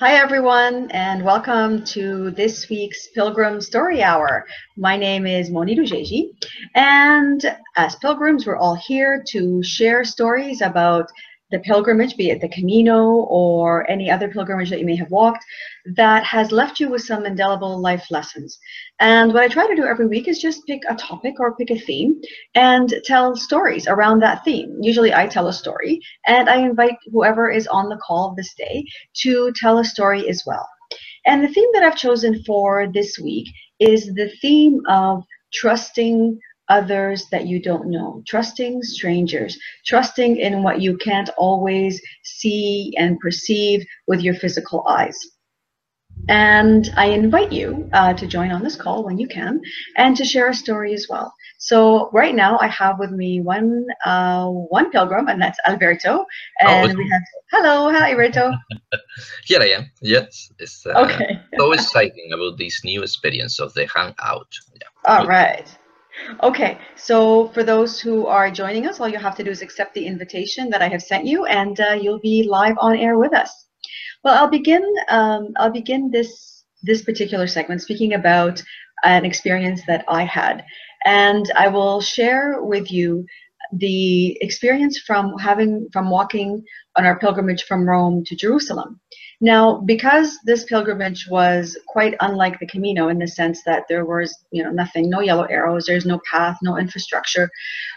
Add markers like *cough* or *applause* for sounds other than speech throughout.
Hi, everyone, and welcome to this week's Pilgrim Story Hour. My name is Moni Dujeji, and as pilgrims, we're all here to share stories about the pilgrimage, be it the Camino or any other pilgrimage that you may have walked, that has left you with some indelible life lessons. And what I try to do every week is just pick a topic or pick a theme and tell stories around that theme. Usually I tell a story, and I invite whoever is on the call this day to tell a story as well. And the theme that I've chosen for this week is the theme of trusting others that you don't know, trusting strangers, trusting in what you can't always see and perceive with your physical eyes. And I invite you uh, to join on this call when you can and to share a story as well. So right now I have with me one uh, one pilgrim, and that's Alberto. And oh, we have hello, hi Alberto. *laughs* Here I am. Yes, it's uh, okay. so *laughs* exciting about this new experience of the hangout. Yeah. All right. Okay, so for those who are joining us, all you have to do is accept the invitation that I have sent you, and uh, you'll be live on air with us. Well, I'll begin. Um, I'll begin this this particular segment speaking about an experience that I had, and I will share with you the experience from having from walking on our pilgrimage from Rome to Jerusalem. Now, because this pilgrimage was quite unlike the Camino in the sense that there was, you know, nothing, no yellow arrows, there's no path, no infrastructure.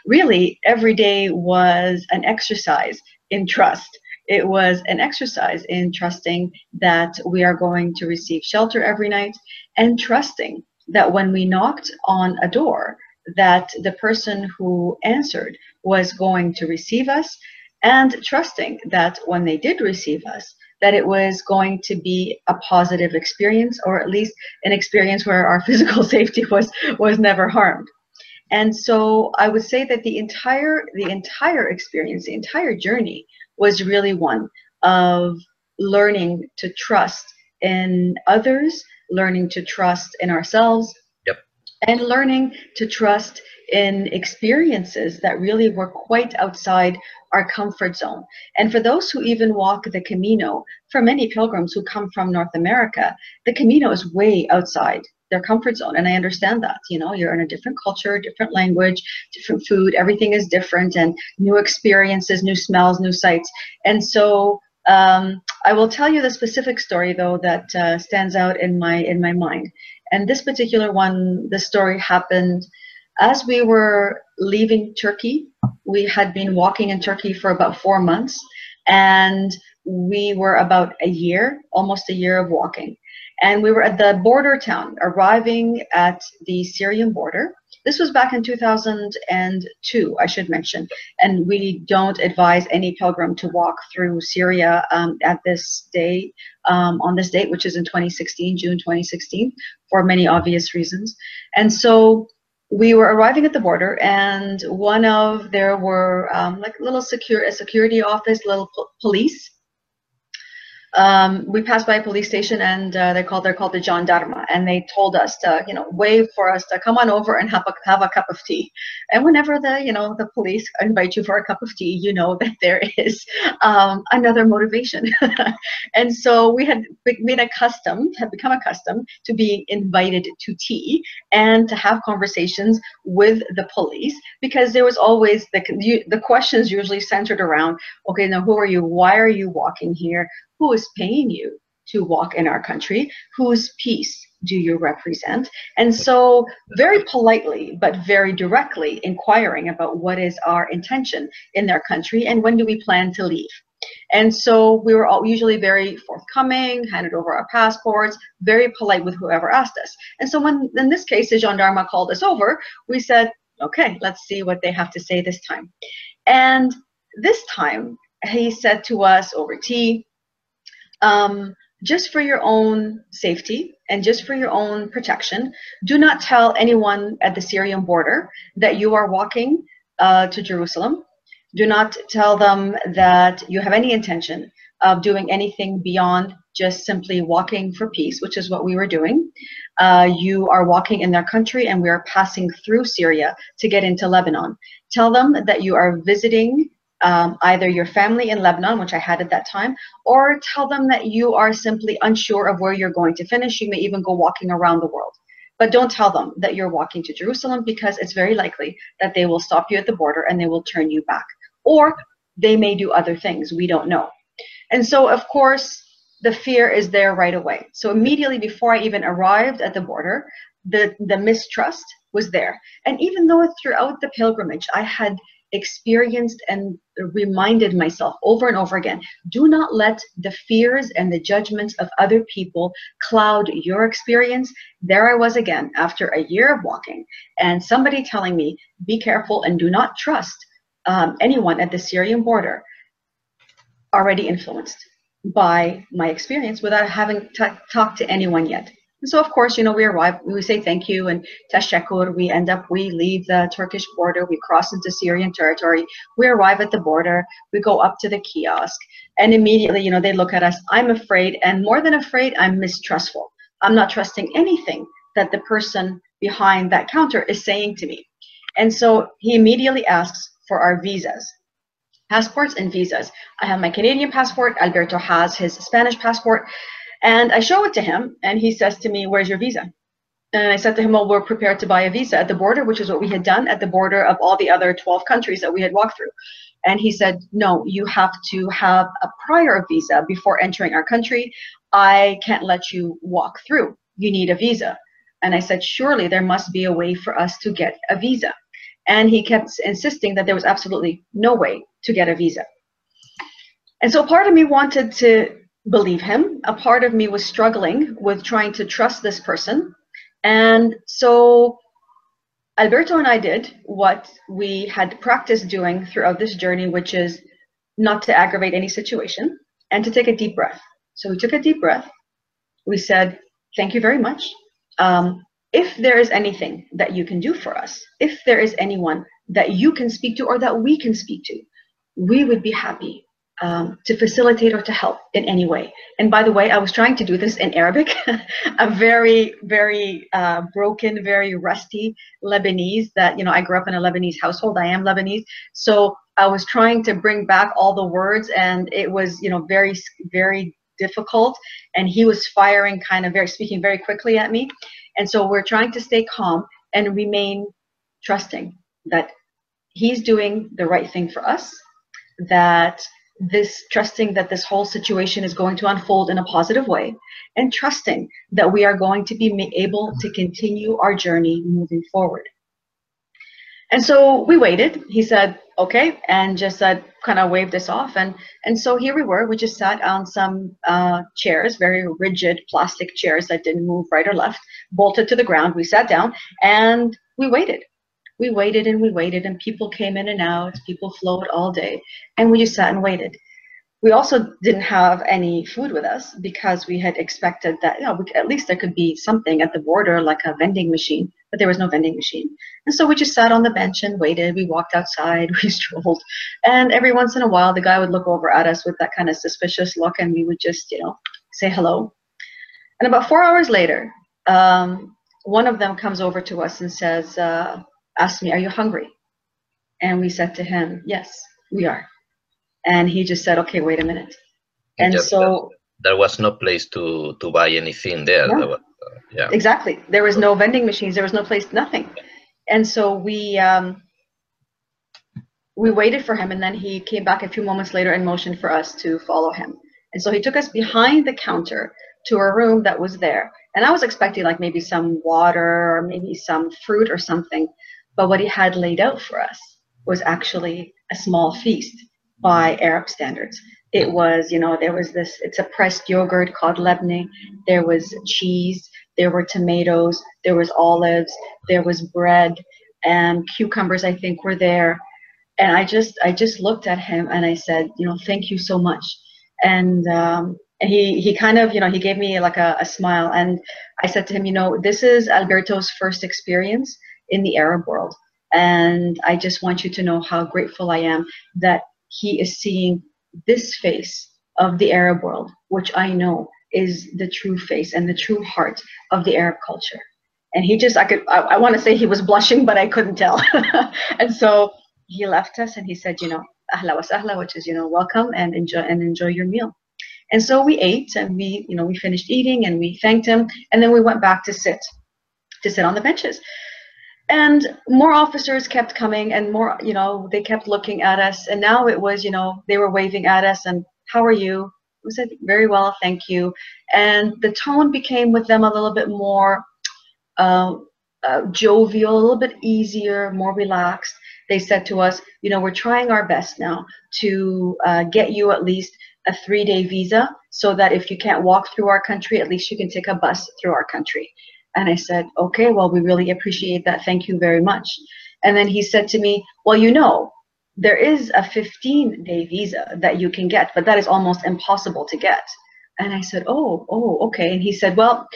Really, every day was an exercise in trust. It was an exercise in trusting that we are going to receive shelter every night and trusting that when we knocked on a door, that the person who answered was going to receive us and trusting that when they did receive us, that it was going to be a positive experience or at least an experience where our *laughs* physical safety was was never harmed and so i would say that the entire the entire experience the entire journey was really one of learning to trust in others learning to trust in ourselves. And learning to trust in experiences that really were quite outside our comfort zone. And for those who even walk the Camino, for many pilgrims who come from North America, the Camino is way outside their comfort zone. And I understand that, you know, you're in a different culture, different language, different food, everything is different and new experiences, new smells, new sights. And so um, I will tell you the specific story though that uh, stands out in my in my mind. And this particular one, the story happened as we were leaving Turkey, we had been walking in Turkey for about four months, and we were about a year, almost a year of walking. And we were at the border town, arriving at the Syrian border. This was back in 2002, I should mention. And we don't advise any pilgrim to walk through Syria um, at this day, um, on this date, which is in 2016, June 2016, for many obvious reasons. And so we were arriving at the border and one of there were um, like little secure a security office little po police um, we passed by a police station and uh, they called they're called the gendarme. And they told us to you know wave for us to come on over and have a have a cup of tea. And whenever the you know the police *laughs* invite you for a cup of tea you know *laughs* that there is um, another motivation. *laughs* And so we had been accustomed had become accustomed to being invited to tea and to have conversations with the police because there was always the the questions usually centered around okay now who are you? Why are you walking here who is paying you to walk in our country? Whose peace do you represent? And so, very politely, but very directly, inquiring about what is our intention in their country and when do we plan to leave. And so we were all usually very forthcoming, handed over our passports, very polite with whoever asked us. And so when, in this case, the gendarme called us over, we said, okay, let's see what they have to say this time. And this time, he said to us over tea, um, just for your own safety and just for your own protection, do not tell anyone at the Syrian border that you are walking uh, to Jerusalem. Do not tell them that you have any intention of doing anything beyond just simply walking for peace, which is what we were doing. Uh, you are walking in their country and we are passing through Syria to get into Lebanon. Tell them that you are visiting um, either your family in Lebanon, which I had at that time, or tell them that you are simply unsure of where you're going to finish. You may even go walking around the world. But don't tell them that you're walking to Jerusalem because it's very likely that they will stop you at the border and they will turn you back. Or they may do other things. We don't know. And so, of course, the fear is there right away. So immediately before I even arrived at the border, the, the mistrust was there. And even though throughout the pilgrimage I had experienced and reminded myself over and over again do not let the fears and the judgments of other people cloud your experience. There I was again after a year of walking, and somebody telling me, be careful and do not trust um, anyone at the Syrian border, already influenced by my experience without having talked to anyone yet. And so, of course, you know, we arrive, we say thank you and tashakur. We end up, we leave the Turkish border, we cross into Syrian territory. We arrive at the border, we go up to the kiosk, and immediately, you know, they look at us. I'm afraid, and more than afraid, I'm mistrustful. I'm not trusting anything that the person behind that counter is saying to me. And so he immediately asks for our visas passports and visas. I have my Canadian passport. Alberto has his Spanish passport. And I show it to him, and he says to me, Where's your visa? And I said to him, Well, we're prepared to buy a visa at the border, which is what we had done at the border of all the other 12 countries that we had walked through. And he said, No, you have to have a prior visa before entering our country. I can't let you walk through. You need a visa. And I said, Surely there must be a way for us to get a visa. And he kept insisting that there was absolutely no way to get a visa. And so part of me wanted to believe him. A part of me was struggling with trying to trust this person. And so Alberto and I did what we had practiced doing throughout this journey, which is not to aggravate any situation and to take a deep breath. So we took a deep breath. We said, Thank you very much. Um, if there is anything that you can do for us, if there is anyone that you can speak to or that we can speak to, we would be happy um, to facilitate or to help in any way. And by the way, I was trying to do this in Arabic, *laughs* a very, very uh, broken, very rusty Lebanese that, you know, I grew up in a Lebanese household. I am Lebanese. So I was trying to bring back all the words and it was, you know, very, very difficult. And he was firing kind of very, speaking very quickly at me. And so we're trying to stay calm and remain trusting that he's doing the right thing for us, that this trusting that this whole situation is going to unfold in a positive way and trusting that we are going to be able to continue our journey moving forward. And so we waited. He said, okay, and just said, kind of waved us off. And, and so here we were. We just sat on some uh, chairs, very rigid plastic chairs that didn't move right or left, bolted to the ground. We sat down and we waited we waited and we waited and people came in and out people flowed all day and we just sat and waited. We also didn't have any food with us because we had expected that you know at least there could be something at the border like a vending machine but there was no vending machine. And so we just sat on the bench and waited. We walked outside *laughs* we strolled. And every once in a while the guy would look over at us with that kind of suspicious look and we would just you know say hello. And about four hours later um, one of them comes over to us and says uh, asked me, Are you hungry? And we said to him, Yes, we are. And he just said, Okay, wait a minute. And so there was no place to to buy anything there. Yeah. Was, uh, yeah. Exactly. There was no vending machines. There was no place, nothing. And so we um, we waited for him, and then he came back a few moments later and motioned for us to follow him. And so he took us behind the counter to a room that was there. And I was expecting like maybe some water or maybe some fruit or something. But what he had laid out for us was actually a small feast by Arab standards. It was, you know, there was this, it's a pressed yogurt called lebne. There was cheese, there were tomatoes, there was olives, there was bread, and cucumbers, I think, were there. And I just, I just looked at him and I said, you know, thank you so much. And, um, and he, he kind of, you know, he gave me like a, a smile. And I said to him, you know, this is Alberto's first experience in the Arab world. And I just want you to know how grateful I am that he is seeing this face of the Arab world, which I know is the true face and the true heart of the Arab culture. And he just, I could, I, I want to say he was blushing, but I couldn't tell. *laughs* and so he left us and he said, you know, ahla wa sahla, which is, you know, welcome and enjoy and enjoy your meal. And so we ate and we, you know, we finished eating and we thanked him. And then we went back to sit, to sit on the benches. And more officers kept coming and more, you know, they kept looking at us. And now it was, you know, they were waving at us and how are you? We said, very well, thank you. And the tone became with them a little bit more uh, uh, jovial, a little bit easier, more relaxed. They said to us, you know, we're trying our best now to uh, get you at least a three day visa so that if you can't walk through our country, at least you can take a bus through our country. And I said, okay, well, we really appreciate that. Thank you very much. And then he said to me, well, you know, there is a 15 day visa that you can get, but that is almost impossible to get. And I said, oh, oh, okay. And he said, well,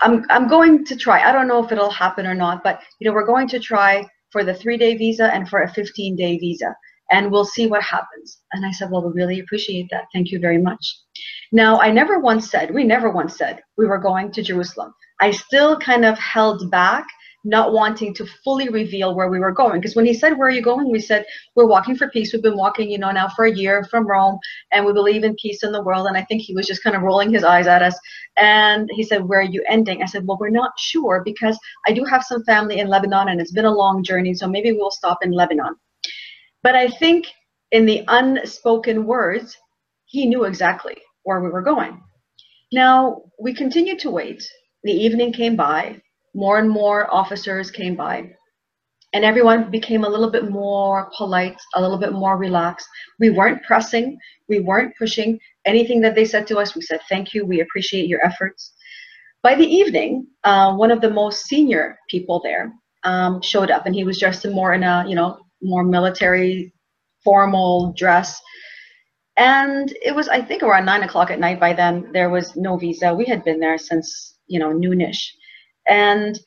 I'm, I'm going to try. I don't know if it'll happen or not, but you know, we're going to try for the three day visa and for a 15 day visa and we'll see what happens. And I said, well, we really appreciate that. Thank you very much. Now, I never once said, we never once said we were going to Jerusalem. I still kind of held back not wanting to fully reveal where we were going. Because when he said, Where are you going? We said, We're walking for peace. We've been walking, you know, now for a year from Rome, and we believe in peace in the world. And I think he was just kind of rolling his eyes at us. And he said, Where are you ending? I said, Well, we're not sure because I do have some family in Lebanon and it's been a long journey. So maybe we'll stop in Lebanon. But I think in the unspoken words, he knew exactly where we were going. Now, we continued to wait. The evening came by more and more officers came by and everyone became a little bit more polite, a little bit more relaxed. We weren't pressing, we weren't pushing anything that they said to us. We said, thank you, we appreciate your efforts. By the evening, uh, one of the most senior people there um, showed up and he was dressed in more in a, you know, more military formal dress. And it was, I think around nine o'clock at night by then, there was no visa. We had been there since, you know, noonish and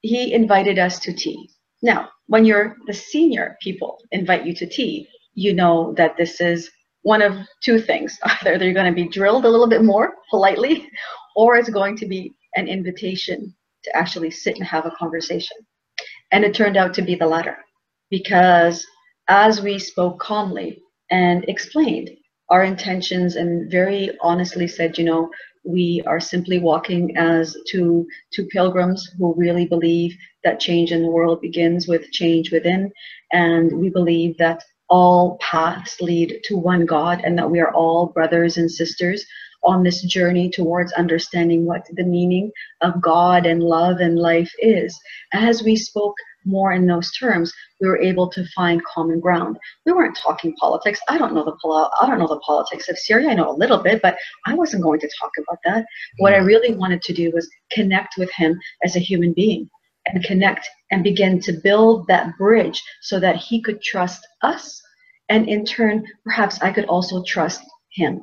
he invited us to tea. Now, when you're the senior people invite you to tea, you know that this is one of two things. *laughs* Either they're going to be drilled a little bit more politely, *laughs* or it's going to be an invitation to actually sit and have a conversation. And it turned out to be the latter, because as we spoke calmly and explained our intentions and very honestly said, you know, we are simply walking as two two pilgrims who really believe that change in the world begins with change within. And we believe that all paths lead to one god and that we are all brothers and sisters on this journey towards understanding what the meaning of god and love and life is. As we spoke more in those terms, we were able to find common ground. We weren't talking politics. I don't know the I don't know the politics of Syria. I know a little bit, but I wasn't going to talk about that. What I mm. really wanted to do was connect with him as a human being and connect and begin to build that bridge so that he could trust us and in turn perhaps I could also trust him.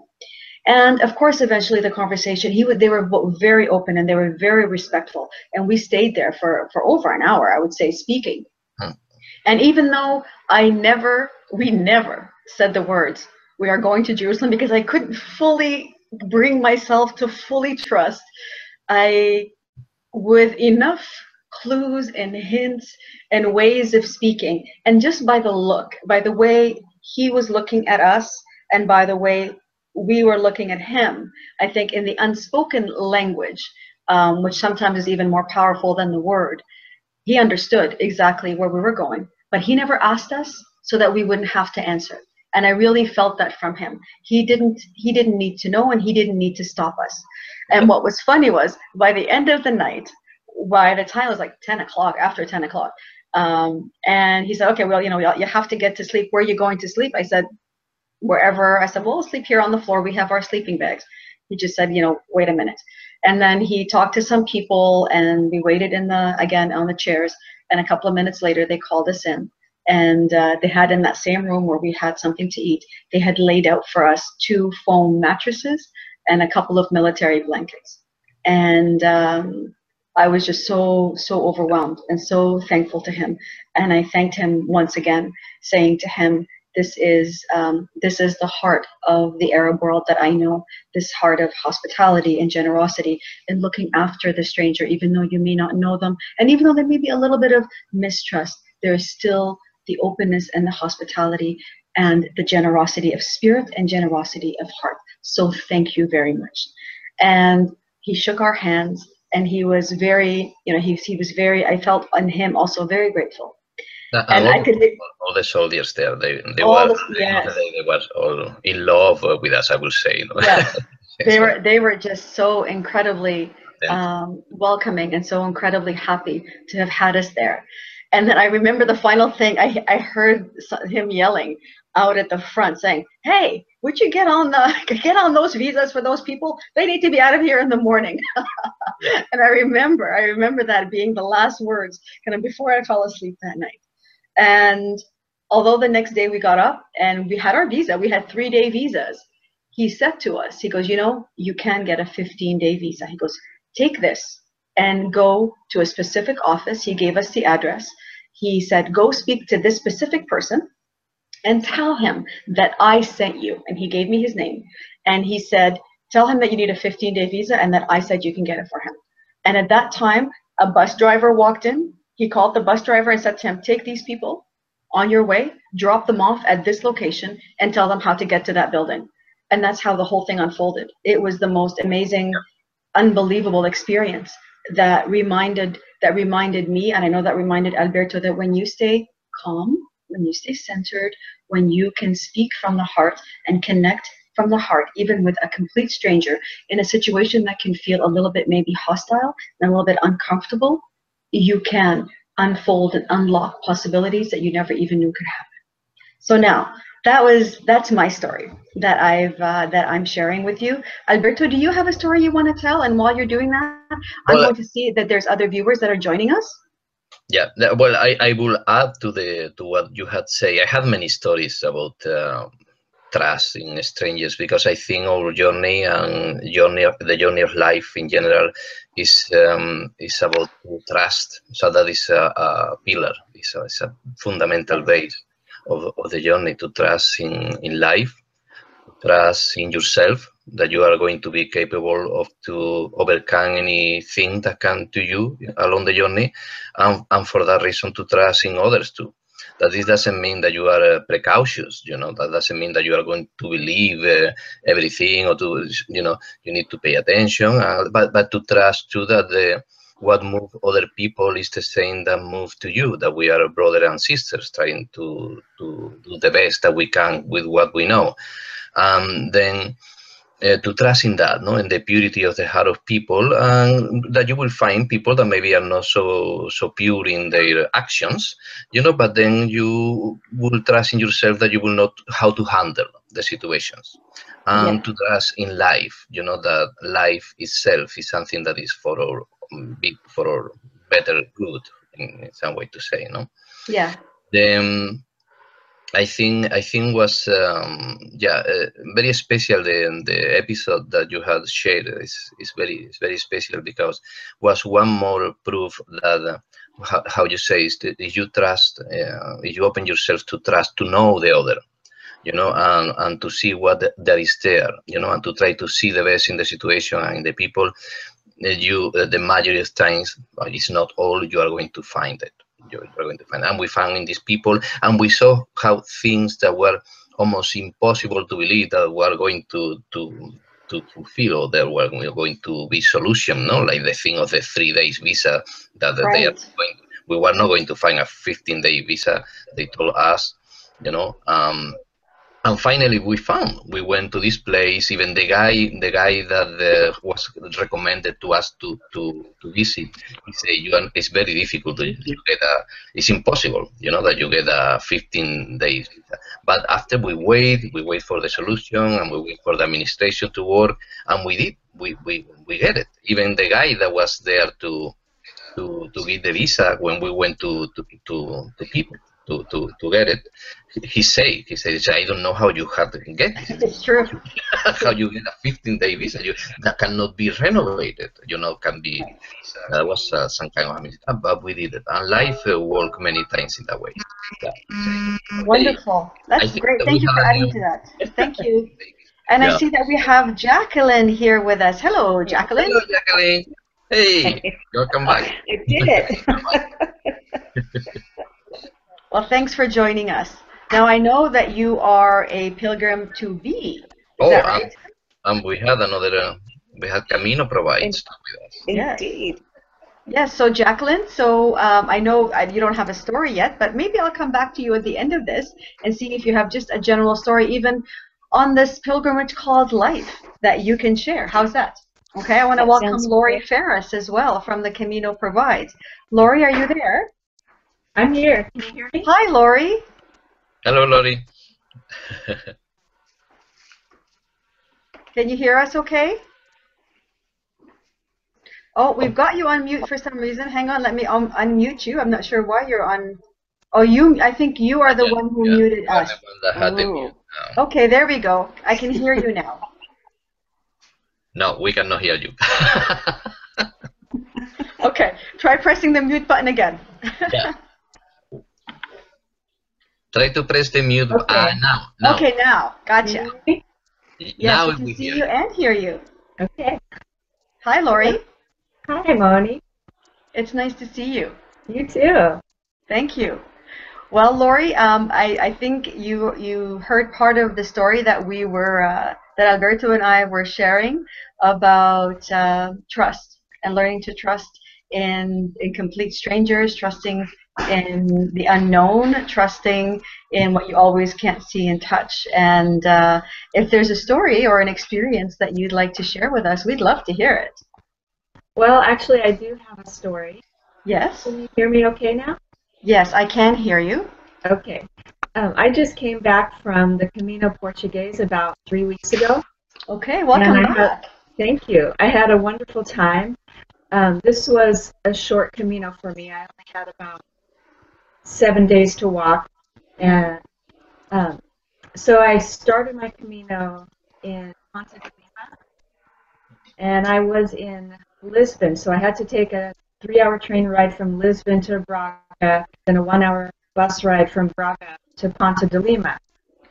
And of course, eventually the conversation, he would, they were very open and they were very respectful. And we stayed there for, for over an hour, I would say, speaking. Huh. And even though I never, we never said the words, we are going to Jerusalem because I couldn't fully bring myself to fully trust. I, with enough clues and hints and ways of speaking, and just by the look, by the way he was looking at us, and by the way we were looking at him, I think, in the unspoken language, um, which sometimes is even more powerful than the word. He understood exactly where we were going, but he never asked us so that we wouldn't have to answer. And I really felt that from him. He didn't he didn't need to know and he didn't need to stop us. And what was funny was by the end of the night, by the time it was like 10 o'clock, after 10 o'clock, um, and he said, okay, well, you know, you have to get to sleep. Where are you going to sleep? I said, wherever. I said, well, we'll sleep here on the floor. We have our sleeping bags. He just said, you know, wait a minute. And then he talked to some people and we waited in the, again, on the chairs. And a couple of minutes later, they called us in. And uh, they had in that same room where we had something to eat, they had laid out for us two foam mattresses and a couple of military blankets. And um, I was just so, so overwhelmed and so thankful to him. And I thanked him once again, saying to him, this is um, this is the heart of the Arab world that I know. This heart of hospitality and generosity and looking after the stranger, even though you may not know them, and even though there may be a little bit of mistrust, there is still the openness and the hospitality and the generosity of spirit and generosity of heart. So thank you very much. And he shook our hands and he was very, you know, he, he was very, I felt on him also very grateful. Uh, and all, I could, all the soldiers there, they, they were, the, yes. they, they, were all in love with us, I would say. You know? Yes. *laughs* they were, they were just so incredibly um, welcoming and so incredibly happy to have had us there. And then I remember the final thing I, I heard him yelling out at the front saying, "Hey, would you get on the *laughs* get on those visas for those people? They need to be out of here in the morning." *laughs* and I remember, I remember that being the last words, kind of before I fell asleep that night. And although the next day we got up and we had our visa, we had three day visas. He said to us, he goes, "You know, you can get a 15 day visa." He goes, "Take this." and go to a specific office. He gave us the address. He said, go speak to this specific person and tell him that I sent you. And he gave me his name. And he said, tell him that you need a 15 day visa and that I said you can get it for him. And at that time, a bus driver walked in. He called the bus driver and said to him, take these people on your way, drop them off at this location and tell them how to get to that building. And that's how the whole thing unfolded. It was the most amazing, unbelievable experience that reminded that reminded me, and I know that reminded Alberto, that when you stay calm, when you stay centered, when you can speak from the heart and connect from the heart, even with a complete stranger, in a situation that can feel a little bit maybe hostile and a little bit uncomfortable, you can unfold and unlock possibilities that you never even knew could happen. So now, that was that's my story that I've uh, that I'm sharing with you. Alberto, do you have a story you want to tell? And while you're doing that, I'm going to see that there's other viewers that are joining us. Yeah, well, I, I will add to the to what you had say. I have many stories about uh, trust in strangers because I think our journey and journey of, the journey of life in general is um, is about trust. So that is a, a pillar. It's a, it's a fundamental base of, of the journey to trust in, in life, trust in yourself, that you are going to be capable of to overcome anything that come to you along the journey, and, and for that reason to trust in others too. That this doesn't mean that you are uh, precautious, you know, that doesn't mean that you are going to believe uh, everything or to, you know, you need to pay attention, uh, but, but to trust too that the, what move other people is the same that move to you that we are brothers and sisters trying to to do the best that we can with what we know. And then uh, to trust in that no in the purity of the heart of people and that you will find people that maybe are not so so pure in their actions you know but then you will trust in yourself that you will know how to handle the situations and yeah. to trust in life you know that life itself is something that is for our big for better good in, some way to say, no? Yeah. Then I think I think was um, yeah uh, very special. The the episode that you had shared is is very is very special because was one more proof that. Uh, how, how, you say is that if you trust, uh, if you open yourself to trust, to know the other, you know, and, and to see what there is there, you know, and to try to see the best in the situation and the people, you uh, the majority of times it's not all you are going to find it you are going to find and we found in these people and we saw how things that were almost impossible to believe that were going to to to fulfill or there were going to be solution no like the thing of the three days visa that right. they are going we were not going to find a 15 day visa they told us you know um and finally we found we went to this place even the guy the guy that uh, was recommended to us to to, to visit he said you are, it's very difficult. To, get a it's impossible you know that you get a 15 days but after we wait we wait for the solution and we wait for the administration to work and we did we we, we get it. Even the guy that was there to to to get the visa when we went to to to, to people to, to, to get it. He said, he says, I don't know how you have to get it. It's true. *laughs* how you get a 15 day visa you, that cannot be renovated, you know, can be, that uh, was uh, some kind of mistake, but we did it. And life uh, worked many times in that way. Yeah. Wonderful. That's great. Thank you for adding to that. Thank you. *laughs* And yeah. I see that we have Jacqueline here with us. Hello, Jacqueline. Hello, Jacqueline. Hey, *laughs* welcome back. I did it. Well, thanks for joining us. Now I know that you are a pilgrim to be. Is oh, that and, right? and we had another. Uh, we had Camino provides with us. Yes. Indeed. Yes, so Jacqueline, so um, I know uh, you don't have a story yet, but maybe I'll come back to you at the end of this and see if you have just a general story, even on this pilgrimage called life, that you can share. How's that? Okay, I want to welcome sounds Lori great. Ferris as well from the Camino Provides. Lori, are you there? I'm here. Can you hear me? Hi, Lori. Hello, Lori. *laughs* Can you hear us okay? Oh, we've got you on mute for some reason. Hang on, let me um, unmute you. I'm not sure why you're on. Oh, you, I think you are the Yeah, one who yeah, muted I'm us. the one that had the Oh. mute now. Okay, there we go. I can hear you now. *laughs* *laughs* No, we cannot hear you. Okay, try pressing the mute button again. yeah. Try to press the mute. Okay. Ah, now, now, Okay, now, gotcha. hear me? Yes, now we can we see hear you you. and hear you. Okay. Hi, Lori. Hi, Moni. It's nice to see you. You too. Thank you. Well, Lori, um, I, I think you you heard part of the story that we were uh, that Alberto and I were sharing about uh, trust and learning to trust in in complete strangers, trusting in the unknown, trusting in what you always can't see and touch. And uh, if there's a story or an experience that you'd like to share with us, we'd love to hear it. Well, actually, I do have a story. Yes. Can you hear me okay now? Yes, I can hear you. Okay. Um, I just came back from the Camino Portuguese about three weeks ago. Okay, welcome back. had- Thank you. I had a wonderful time. Um, this was a short Camino for me. I only had about seven days to walk. And um, so I started my Camino in Ponte de Lima. And I was in Lisbon, so I had to take a three hour train ride from Lisbon to Braga, then a one hour bus ride from Braga to Ponte de Lima.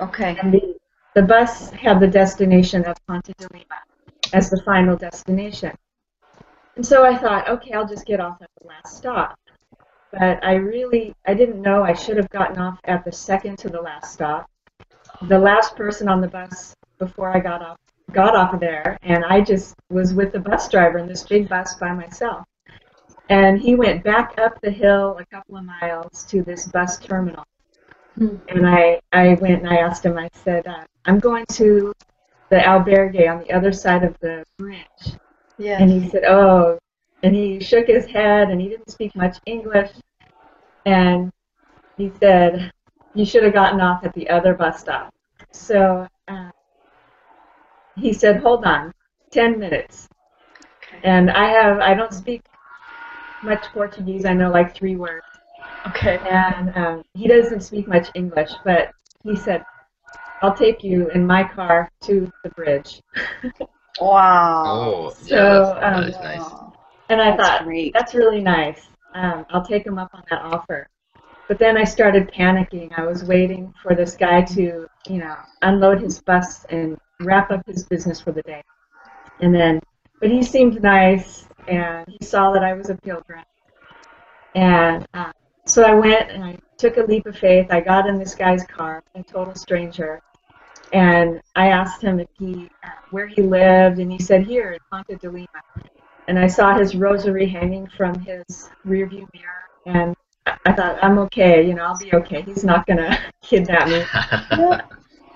Okay. And the, the bus had the destination of Ponte de Lima as the final destination. And so I thought, okay, I'll just get off at the last stop. But I really, I didn't know I should have gotten off at the second to the last stop. The last person on the bus before I got off got off of there, and I just was with the bus driver in this big bus by myself. And he went back up the hill a couple of miles to this bus terminal. Hmm. And I, I went and I asked him, I said, uh, I'm going to the albergue on the other side of the bridge. Yes. And he said, oh, and he shook his head and he didn't speak much English. And he said, you should have gotten off at the other bus stop. So uh, he said, hold on, 10 minutes. Okay. And I have, I don't speak much Portuguese. I know like three words. Okay. And um, he doesn't speak much English, but he said, I'll take you in my car to the bridge. *laughs* Wow. Oh, So, yeah, that's um, nice, nice. Wow. And I That's thought, great. that's really nice. Um, I'll take him up on that offer. But then I started panicking. I was waiting for this guy to, you know, unload his bus and wrap up his business for the day. And then, but he seemed nice, and he saw that I was a pilgrim. And uh, so I went and I took a leap of faith. I got in this guy's car, a total stranger, and I asked him if he, uh, where he lived, and he said here in Ponte de Lima and I saw his rosary hanging from his rearview mirror, and I- I thought, I'm okay, you know, I'll be okay. He's not gonna *laughs* kidnap me. *laughs*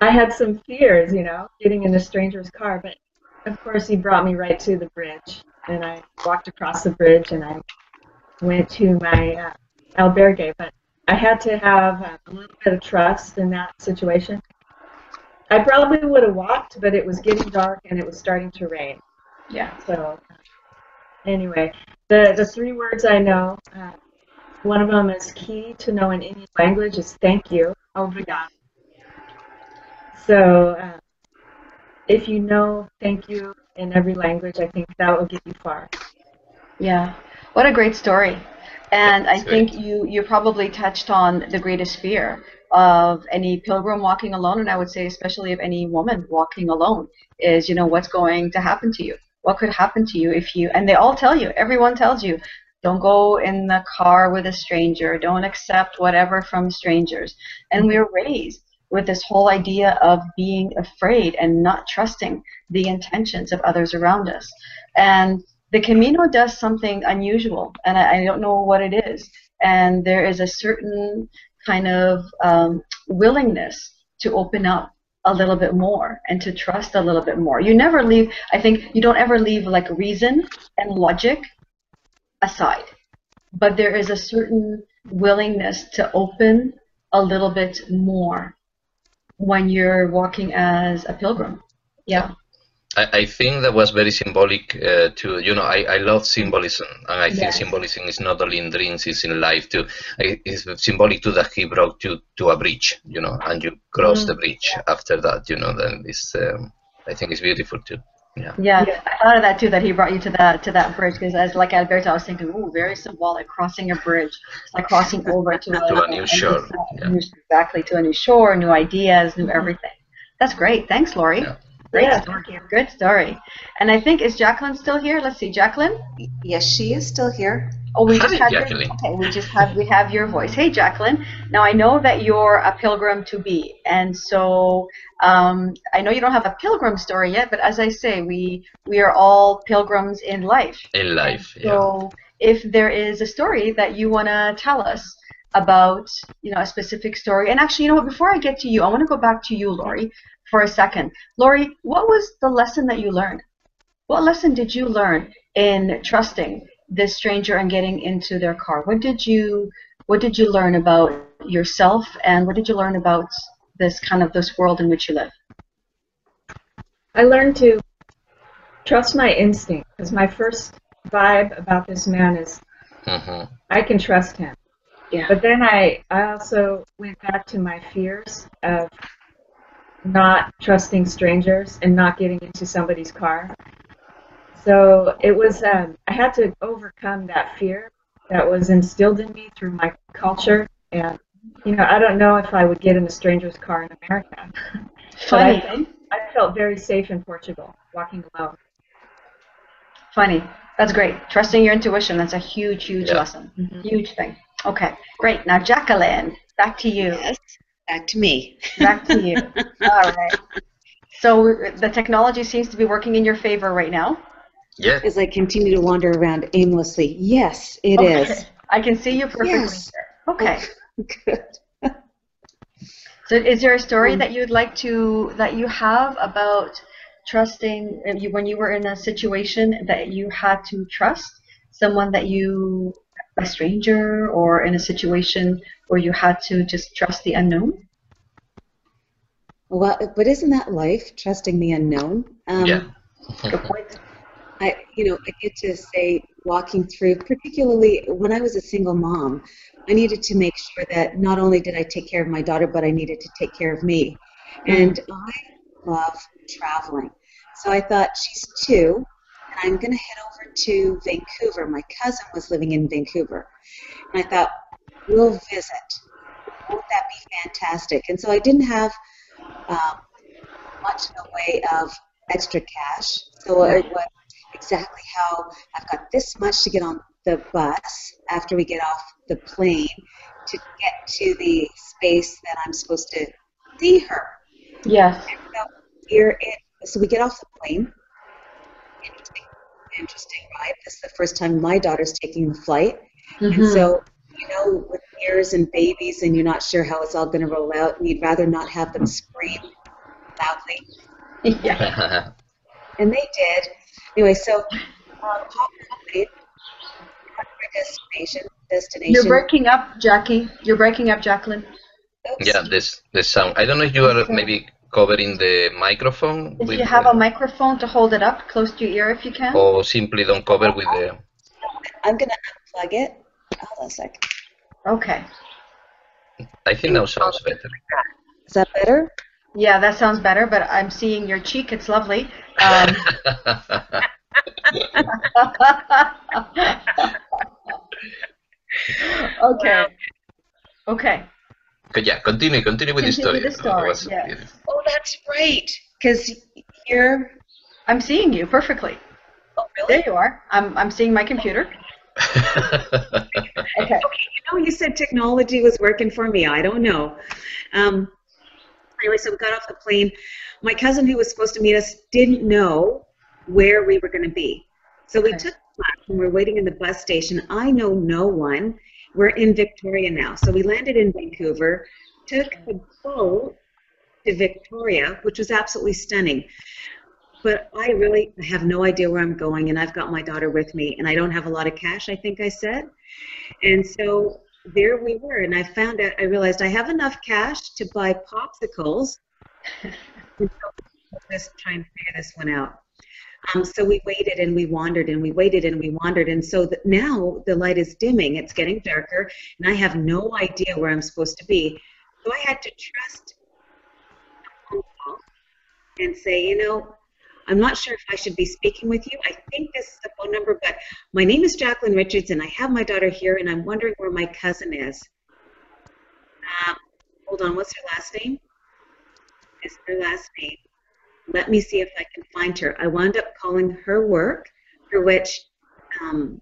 I had some fears, you know, getting in a stranger's car, but of course he brought me right to the bridge, and I walked across the bridge, and I went to my uh, albergue. But I had to have uh, a little bit of trust in that situation. I probably would have walked, but it was getting dark and it was starting to rain. Yeah. So anyway, the the three words I know, uh, one of them is key to know in any language is thank you, obrigado. So uh, if you know thank you in every language, I think that will get you far. Yeah. What a great story. And I That's think you you probably touched on the greatest fear of any pilgrim walking alone, and I would say especially of any woman walking alone is you know what's going to happen to you. What could happen to you if you? And they all tell you. Everyone tells you. Don't go in the car with a stranger. Don't accept whatever from strangers. And we are raised with this whole idea of being afraid and not trusting the intentions of others around us. And the Camino does something unusual, and I, I don't know what it is. And there is a certain kind of um, willingness to open up a little bit more and to trust a little bit more. You never leave, I think, you don't ever leave like reason and logic aside. But there is a certain willingness to open a little bit more when you're walking as a pilgrim. Yeah. I, I think that was very symbolic uh, to you know I, I love symbolism and I think symbolism is not only in dreams it's in life too it's symbolic to that he brought you to a bridge you know and you cross the bridge after that you know then it's um, I think it's beautiful too yeah Yeah, Yeah. I thought of that too. That he brought you to that to that bridge because, as like Alberto, I was thinking, oh, very symbolic. Crossing a bridge, it's like crossing *laughs* over to, To a new shore, yeah. exactly to a new shore, new ideas, new everything. That's great. Thanks, Lori. Yeah. Great Yeah, story. Good story. And I think is Jacqueline still here? Let's see, Jacqueline. Yes, she is still here. Oh, we just Hi, have your, Jacqueline. okay. We just have we have your voice. Hey, Jacqueline. Now I know that you're a pilgrim to be, and so um, I know you don't have a pilgrim story yet. But as I say, we we are all pilgrims in life. in life yeah So if there is a story that you want to tell us about, you know, a specific story, and actually, you know what? Before I get to you, I want to go back to you, Lori, for a second. Lori, what was the lesson that you learned? What lesson did you learn in trusting this stranger and getting into their car? What did you What did you learn about yourself, and what did you learn about this kind of this world in which you live? I learned to trust my instinct because my first vibe about this man is hmm I can trust him. Yeah. But then I, I also went back to my fears of not trusting strangers and not getting into somebody's car. So it was, um, I had to overcome that fear that was instilled in me through my culture. And, you know, I don't know if I would get in a stranger's car in America. *laughs* But I, Funny. I felt very safe in Portugal, walking alone. Funny. That's great. Trusting your intuition. That's a huge, huge Yeah. lesson. Huge thing. Okay, great. Now, Jacqueline, back to you. Yes. Back to me. Back to you. *laughs* All right. So the technology seems to be working in your favor right now. yeah As I continue to wander around aimlessly. Yes, it is. Okay. I can see you perfectly. Yes. Okay. *laughs* Good. So is there a story Um, that you'd like to that you have about trusting uh, you when you were in a situation that you had to trust someone that you a stranger or in a situation where you had to just trust the unknown? Well, but isn't that life, trusting the unknown? Um, yeah Good point. I, you know, I get to say walking through, particularly when I was a single mom, I needed to make sure that not only did I take care of my daughter, but I needed to take care of me. And I love traveling. So I thought, she's two, and I'm going to head over to Vancouver. My cousin was living in Vancouver. And I thought, we'll visit. Won't that be fantastic? And so I didn't have um, much in the way of extra cash. So it was exactly how I've got this much to get on the bus after we get off the plane to get to the space that I'm supposed to see her. Yes. So here it, so we get off the plane. Interesting, interesting ride. This is the first time my daughter's taking the flight, and Mhm. so you know, with ears and babies, and you're not sure how it's all going to roll out, and you'd rather not have them scream loudly, yeah. *laughs* and they did. Anyway, so um, hopped on the plane, got to my destination. Destination. You're breaking up, Jackie. You're breaking up, Jacqueline. Oops. yeah this this sound I don't know if you are maybe covering the microphone If you have the- a microphone to hold it up close to your ear if you can. or simply don't cover with the I'm going to unplug it. Hold on a sec. Okay. I think that sounds better Is that better? Yeah, that sounds better, but I'm seeing your cheek. It's lovely. Um, *laughs* *laughs* okay. Okay. But yeah, continue, continue with the story. the story, It was yes. Oh, that's right. Because here. I'm seeing you perfectly. Oh, There you are. I'm, I'm seeing my computer. *laughs* okay. You know, you said technology was working for me. I don't know. Um, anyway, so we got off the plane. My cousin, who was supposed to meet us, didn't know where we were going to be. So we Okay. took the bus and we're waiting in the bus station. I know no one. We're in Victoria now. So we landed in Vancouver, took the boat to Victoria, which was absolutely stunning. But I really have no idea where I'm going, and I've got my daughter with me, and I don't have a lot of cash, I think I said. And so there we were, and I found out, I realized I have enough cash to buy popsicles. Let's *laughs* try and figure this one out. Um, so we waited and we wandered and we waited and we wandered, and so now the light is dimming, it's getting darker, and I have no idea where I'm supposed to be. So I had to trust and say, you know, I'm not sure if I should be speaking with you. I think this is the phone number, but my name is Jacqueline Richards, and I have my daughter here, and I'm wondering where my cousin is. Uh, hold on, what's her last name? Is her last name? Let me see if I can find her. I wound up calling her work, for which um,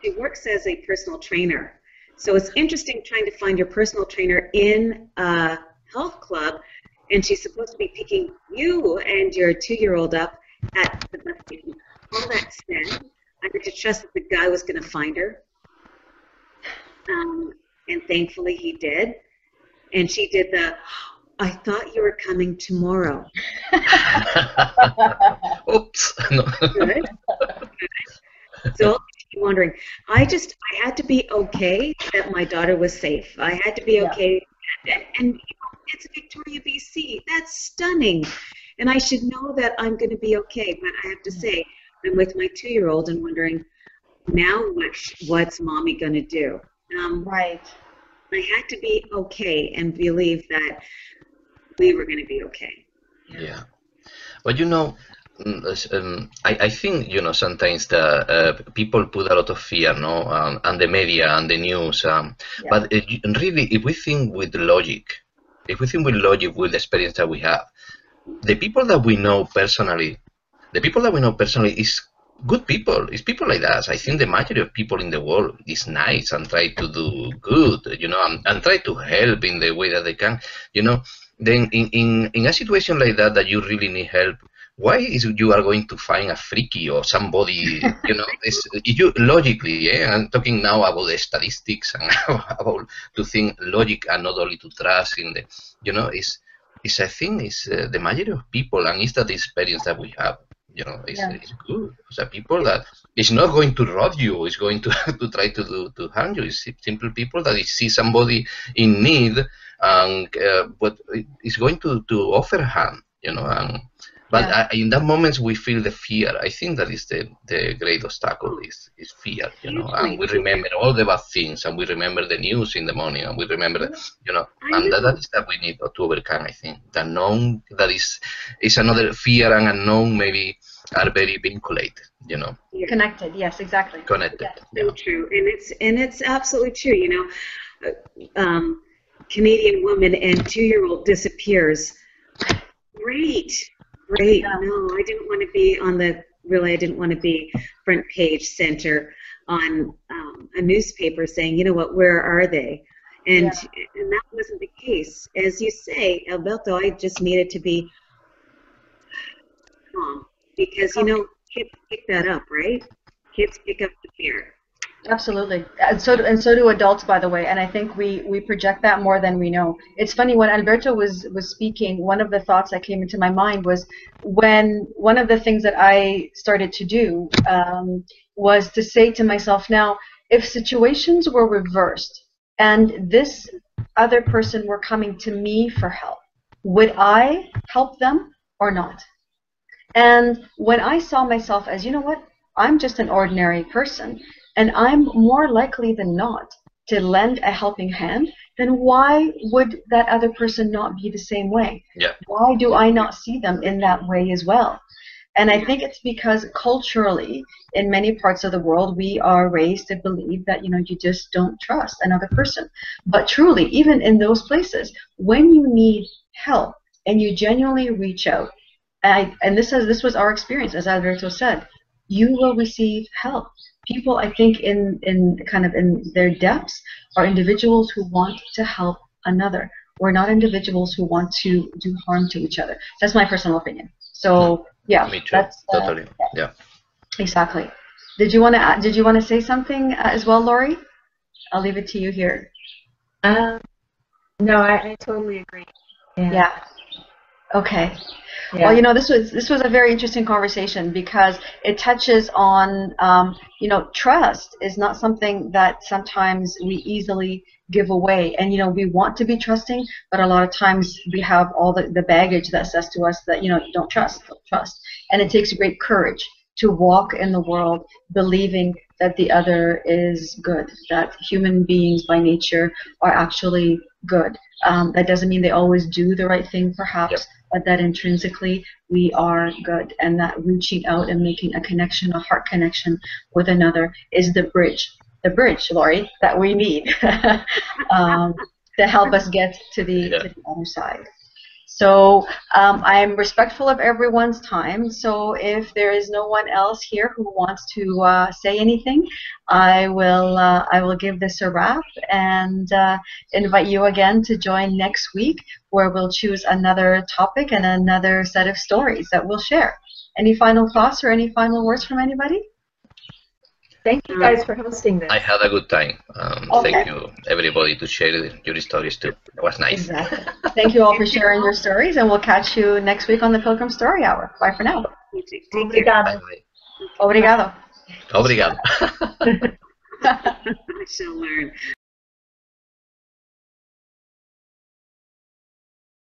she works as a personal trainer. So it's interesting trying to find your personal trainer in a health club, and she's supposed to be picking you and your two-year-old up at the bus station. All that said, I had to trust that the guy was going to find her, um, and thankfully he did. And she did the, I thought you were coming tomorrow. *laughs* Oops. Good. so you're wondering, I just I had to be okay that my daughter was safe. I had to be Yeah. okay, and, and you know, it's Victoria, BC. That's stunning, and I should know that I'm going to be okay. But I have to say, I'm with my two-year-old and wondering, now what what's mommy going to do? Um, Right. I had to be okay and believe that we were going to be okay. Yeah. But you know, mm, um, I, I think you know sometimes the uh, people put a lot of fear, no, um, and the media and the news. Um, Yeah. But uh, you- really, if we think with logic, if we think with logic, with the experience that we have, the people that we know personally, the people that we know personally is good people. It's people like us. I think the majority of people in the world is nice and try to do good, you know, and, and try to help in the way that they can, you know. Then in, in, in a situation like that that you really need help, why is you are going to find a freaky or somebody, *laughs* you know, it's, you logically, eh? I'm talking now about the statistics and *laughs* about to think logic and not only to trust in the, you know, it's, it's I think it's uh, the majority of people and it's that experience that we have, you know, it's, Yeah. it's good. So people that it's not going to rob you, it's going to, *laughs* to try to do, to harm you. It's simple people that see somebody in need and uh, but it's going to, to offer harm, you know, and but Yeah. uh, in that moments we feel the fear. I think that is the, the great obstacle is, is fear, you know, and we remember all the bad things and we remember the news in the morning and we remember, the, you know, and that, that is that we need to overcome. I think the unknown that is is another fear and unknown maybe are very vinculated, you know, Yeah. Connected. Yes, exactly. connected. Yeah. Yeah. so true, and it's and it's absolutely true. You know, Uh, um, Canadian woman and two-year-old disappears. Great, great. No, I didn't want to be on the. Really, I didn't want to be front page center on um, a newspaper saying, you know what, where are they? And and that wasn't the case. As you say, Alberto, I just needed to be calm because you know kids pick that up, right? Kids pick up the fear. Absolutely, and so do, and so do adults, by the way. And I think we we project that more than we know. It's funny when Alberto was was speaking. One of the thoughts that came into my mind was when one of the things that I started to do um, was to say to myself, now, if situations were reversed and this other person were coming to me for help, would I help them or not? And when I saw myself as, you know what, I'm just an ordinary person, and I'm more likely than not to lend a helping hand, then why would that other person not be the same way? Yeah. Why do I not see them in that way as well? And I think it's because culturally, in many parts of the world, we are raised to believe that you know you just don't trust another person. But truly, even in those places, when you need help and you genuinely reach out, and, I, and this is this was our experience, as Alberto said, you will receive help. People, I think, in in kind of in their depths, are individuals who want to help another. We're not individuals who want to do harm to each other. That's my personal opinion. So yeah, Me too. that's uh, totally. Yeah. exactly. Did you want to did you want to say something uh, as well, Lori? I'll leave it to you here. Um, no, I, I totally agree. Yeah. Okay. Yeah. Well, you know, this was this was a very interesting conversation because it touches on, um, you know, trust is not something that sometimes we easily give away, and you know, we want to be trusting, but a lot of times we have all the, the baggage that says to us that you know, don't trust, don't trust, and it takes great courage to walk in the world believing that the other is good, that human beings by nature are actually good. Um, that doesn't mean they always do the right thing, perhaps, Yep. But that intrinsically we are good, and that reaching out and making a connection, a heart connection with another, is the bridge, the bridge, Lori, that we need *laughs* um, to help us get to the, Yeah. to the other side. So um, I'm respectful of everyone's time. So if there is no one else here who wants to uh, say anything, I will uh, I will give this a wrap and uh, invite you again to join next week, where we'll choose another topic and another set of stories that we'll share. Any final thoughts or any final words from anybody? Thank you guys for hosting this. I had a good time. Um, Okay. Thank you, everybody, to share your stories too. It was nice. Exactly. Thank you all for sharing your stories, and we'll catch you next week on the Pilgrim Story Hour. Bye for now. Take care. Obrigada. Bye. Obrigado. Obrigado. *laughs* *laughs* I shall learn.